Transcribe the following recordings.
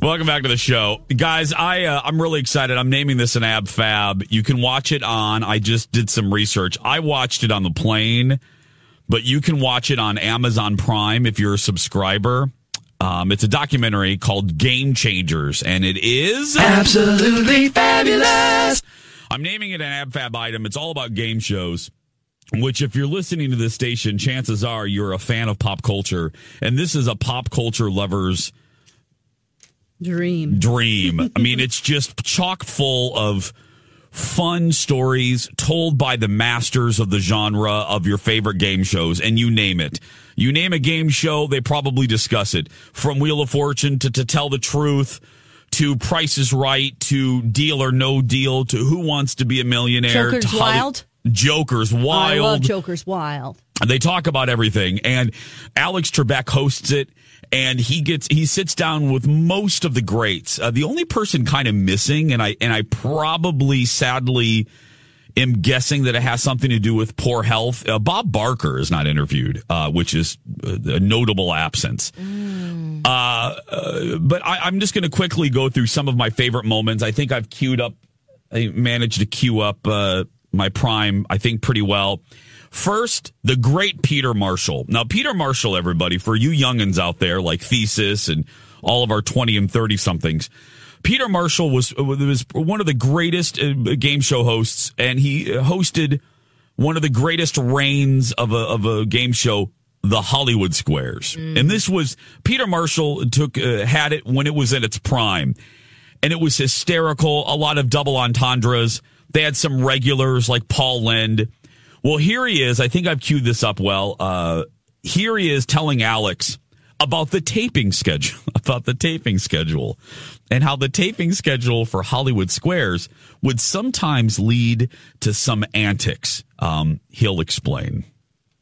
Welcome back to the show, guys. I uh, I'm really excited. I'm naming this an ab fab. You can watch it on. I just did some research. I watched it on the plane, but you can watch it on Amazon Prime if you're a subscriber. Um, it's a documentary called Game Changers, and it is absolutely fabulous. I'm naming it an ab fab item. It's all about game shows. Which, if you're listening to this station, chances are you're a fan of pop culture, and this is a pop culture lover's dream. Dream. I mean, it's just chock full of fun stories told by the masters of the genre of your favorite game shows, and you name it. You name a game show, they probably discuss it. From Wheel of Fortune to To Tell the Truth to Price is Right to Deal or No Deal to Who Wants to Be a Millionaire. Joker's Wild. Joker's Wild. I love Joker's Wild. They talk about everything, and Alex Trebek hosts it, and he gets he sits down with most of the greats. Uh, the only person kind of missing, and I and I probably sadly am guessing that it has something to do with poor health. Uh, Bob Barker is not interviewed, uh, which is a notable absence. Uh, uh, but I, I'm just going to quickly go through some of my favorite moments. I think I've queued up. I managed to queue up uh, my prime. I think pretty well. First, the great Peter Marshall. Now, Peter Marshall, everybody, for you youngins out there like Thesis and all of our 20 and 30 somethings, Peter Marshall was, was one of the greatest uh, game show hosts, and he hosted one of the greatest reigns of a, of a game show, the Hollywood Squares. And this was, Peter Marshall took, uh, had it when it was in its prime. And it was hysterical, a lot of double entendres. They had some regulars like Paul Lynde. Well, here he is. I think I've queued this up well. Uh, here he is telling Alex about the taping schedule, about the taping schedule, and how the taping schedule for Hollywood Squares would sometimes lead to some antics. Um, he'll explain.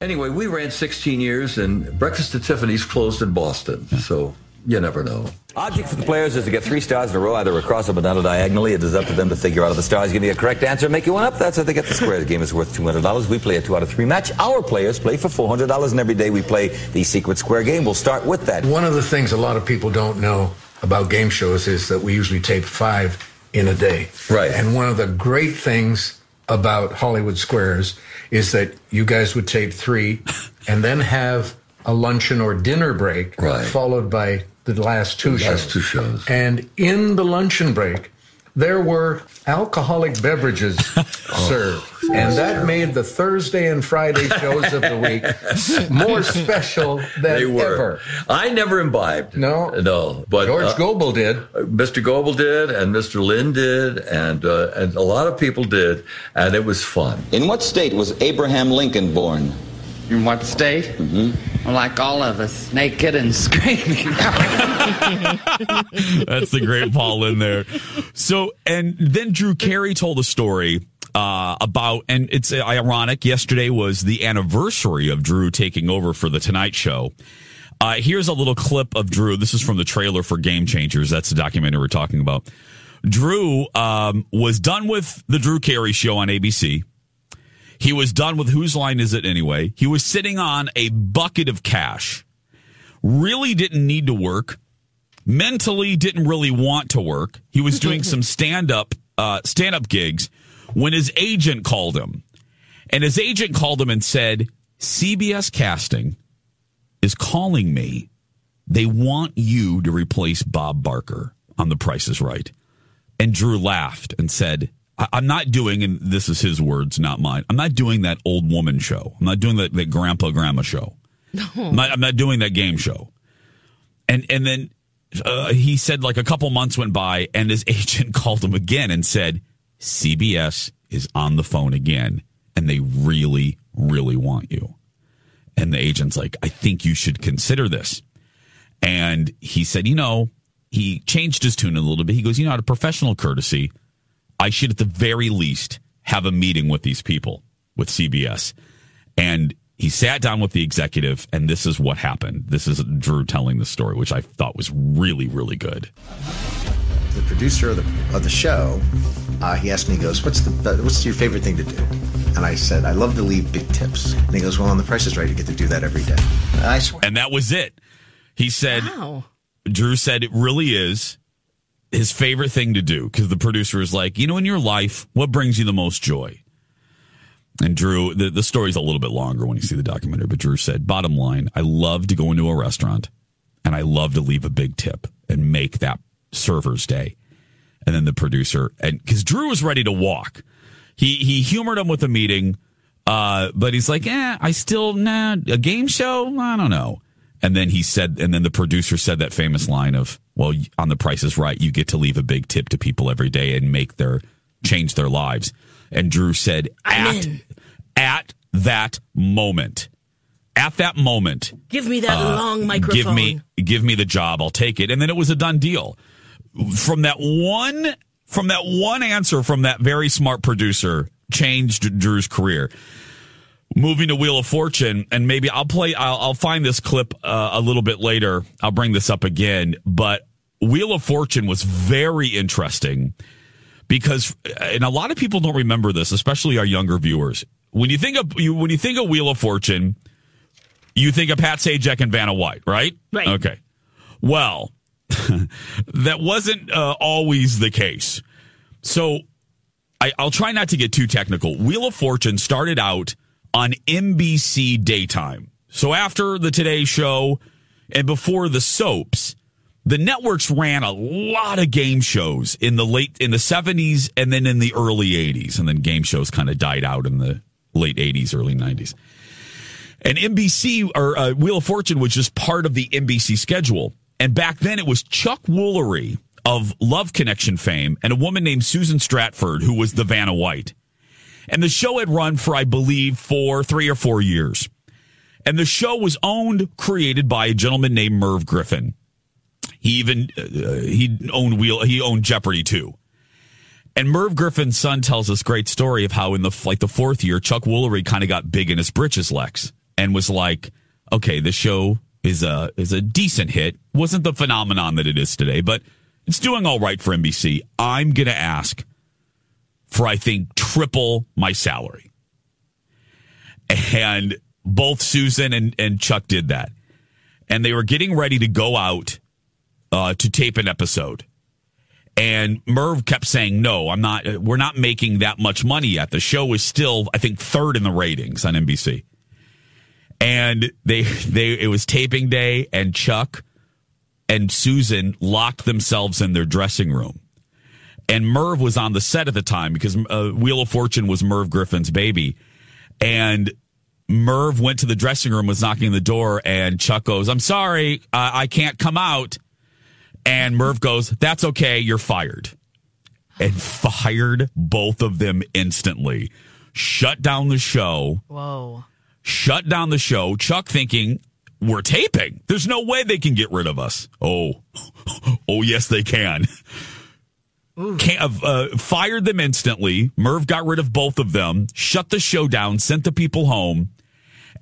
Anyway, we ran 16 years, and Breakfast at Tiffany's closed in Boston, so you never know. Object for the players is to get three stars in a row, either across or down or diagonally. It is up to them to figure out if the stars give me a correct answer make you one up. That's how they get the square. The game is worth $200. We play a two out of three match. Our players play for $400, and every day we play the secret square game. We'll start with that. One of the things a lot of people don't know about game shows is that we usually tape five in a day. Right. And one of the great things about Hollywood Squares is that you guys would tape three and then have a luncheon or dinner break, Right. followed by the last two The shows. last two shows. And in the luncheon break, there were alcoholic beverages served. And that made the Thursday and Friday shows of the week more special than They were. ever. I never imbibed. No. No. But George uh, Gobel did. Mr. Gobel did, and Mr. Lynde did, and uh, and a lot of people did, and it was fun. In what state was Abraham Lincoln born? In what state? Mm-hmm. Like all of us, naked and screaming. That's the great Paul in there. So, and then Drew Carey told a story uh, about, and it's ironic. Yesterday was the anniversary of Drew taking over for the Tonight Show. Uh, here's a little clip of Drew. This is from the trailer for Game Changers. That's the documentary we're talking about. Drew um, was done with the Drew Carey show on ABC. He was done with Whose Line Is It Anyway? He was sitting on a bucket of cash. Really didn't need to work mentally didn't really want to work. He was doing some stand up uh, stand up gigs when his agent called him, and his agent called him and said, "CBS Casting is calling me. They want you to replace Bob Barker on The Price Is Right." And Drew laughed and said. I- I'm not doing, and this is his words, not mine. I'm not doing that old woman show. I'm not doing that, that grandpa grandma show. I'm, not, I'm not doing that game show. And and then uh, he said like a couple months went by, and his agent called him again and said, CBS is on the phone again, and they really, really want you. And the agent's like, I think you should consider this. And he said, you know, he changed his tune a little bit. He goes, you know, out of professional courtesy, I should at the very least have a meeting with these people with CBS. And he sat down with the executive, and this is what happened. This is Drew telling the story, which I thought was really, really good. the producer of the, of the show, uh, he asked me, he goes, what's the what's your favorite thing to do? And I said, I love to leave big tips. And he goes, well, on The Price is Right, you get to do that every day. And I swear. And that was it. He said, Wow. Drew said it really is. His favorite thing to do because the producer is like, you know, in your life, what brings you the most joy? And Drew, the, the story's a little bit longer when you see the documentary, but Drew said, bottom line, I love to go into a restaurant and I love to leave a big tip and make that server's day. And then the producer, and because Drew was ready to walk, he, he humored him with a meeting, uh, but he's like, eh, I still, nah, a game show? I don't know. And then he said, and then the producer said that famous line of, well, on the price is right, you get to leave a big tip to people every day and make their, change their lives. And Drew said, at, at that moment, at that moment, Give me that uh, long microphone. give me, give me the job. I'll take it. And then it was a done deal. From that one, from that one answer from that very smart producer changed Drew's career. Moving to Wheel of Fortune, and maybe I'll play, I'll, I'll find this clip uh, a little bit later. I'll bring this up again, but Wheel of Fortune was very interesting because, and a lot of people don't remember this, especially our younger viewers. When you think of you, when you think of Wheel of Fortune, you think of Pat Sajak and Vanna White, right? Right. Okay. Well, that wasn't uh, always the case. So I, I'll try not to get too technical. Wheel of Fortune started out on NBC daytime. So after the Today Show and before the soaps, the networks ran a lot of game shows in the late in the 70s and then in the early 80s and then game shows kind of died out in the late 80s early 90s. And NBC or uh, Wheel of Fortune was just part of the NBC schedule. And back then it was Chuck Woolery of Love Connection fame and a woman named Susan Stafford who was the Vanna White. And the show had run for, I believe, for three or four years. And the show was owned, created by a gentleman named Merv Griffin. He even uh, he owned Wheel. He owned Jeopardy too. And Merv Griffin's son tells this great story of how in the like the fourth year, Chuck Woolery kind of got big in his britches, Lex, and was like, "Okay, this show is a is a decent hit. wasn't the phenomenon that it is today, but it's doing all right for NBC. I'm gonna ask for I think triple my salary." And both Susan and, and Chuck did that. And they were getting ready to go out uh, to tape an episode. And Merv kept saying, no, I'm not, we're not making that much money yet. The show is still, I think, third in the ratings on NBC. And they, they, it was taping day and Chuck and Susan locked themselves in their dressing room. And Merv was on the set at the time because uh, Wheel of Fortune was Merv Griffin's baby. And Merv went to the dressing room, was knocking on the door, and Chuck goes, I'm sorry, uh, I can't come out. And Merv goes, That's okay, you're fired. And fired both of them instantly. Shut down the show. Whoa. Shut down the show. Chuck thinking, We're taping. There's no way they can get rid of us. Oh, oh, yes, they can. Can't, uh, fired them instantly. Merv got rid of both of them, shut the show down, sent the people home,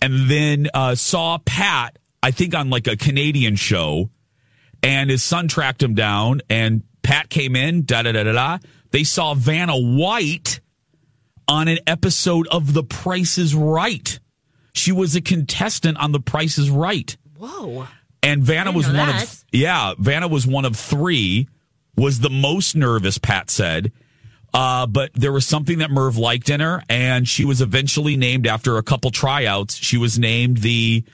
and then uh, saw Pat, I think on like a Canadian show, and his son tracked him down, and Pat came in, da da da da da. They saw Vanna White on an episode of The Price is Right. She was a contestant on The Price is Right. Whoa. And Vanna was one that. of yeah, Vanna was one of three. Was the most nervous, Pat said. Uh, but there was something that Merv liked in her, and she was eventually named after a couple tryouts. She was named the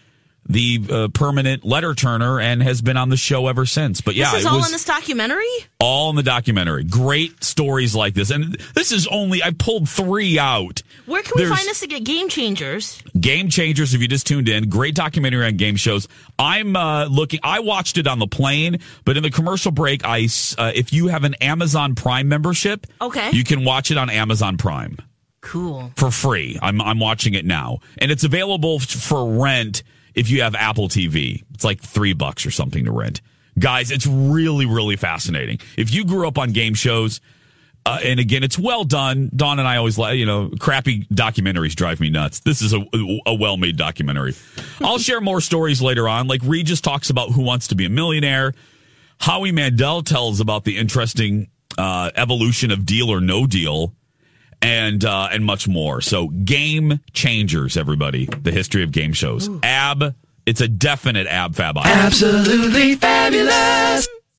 the uh, permanent letter turner and has been on the show ever since. But yeah, this is all in this documentary? all in the documentary. Great stories like this, and this is only I pulled three out. Where can we There's- find this to get game changers? Game Changers, if you just tuned in, great documentary on game shows. I'm uh, looking. I watched it on the plane, but in the commercial break, I uh, if you have an Amazon Prime membership, Okay. you can watch it on Amazon Prime Cool. for free. I'm I'm watching it now, and it's available for rent if you have Apple TV. It's like three bucks or something to rent. Guys, it's really really fascinating. If you grew up on game shows. Uh, and again, it's well done. Don and I always like, you know, crappy documentaries drive me nuts. This is a, a well made documentary. I'll share more stories later on. Like Regis talks about who wants to be a millionaire. Howie Mandel tells about the interesting uh, evolution of deal or no deal and uh, and much more. So game changers, everybody. The history of game shows. Ab, it's a definite ab fab. Absolutely fabulous.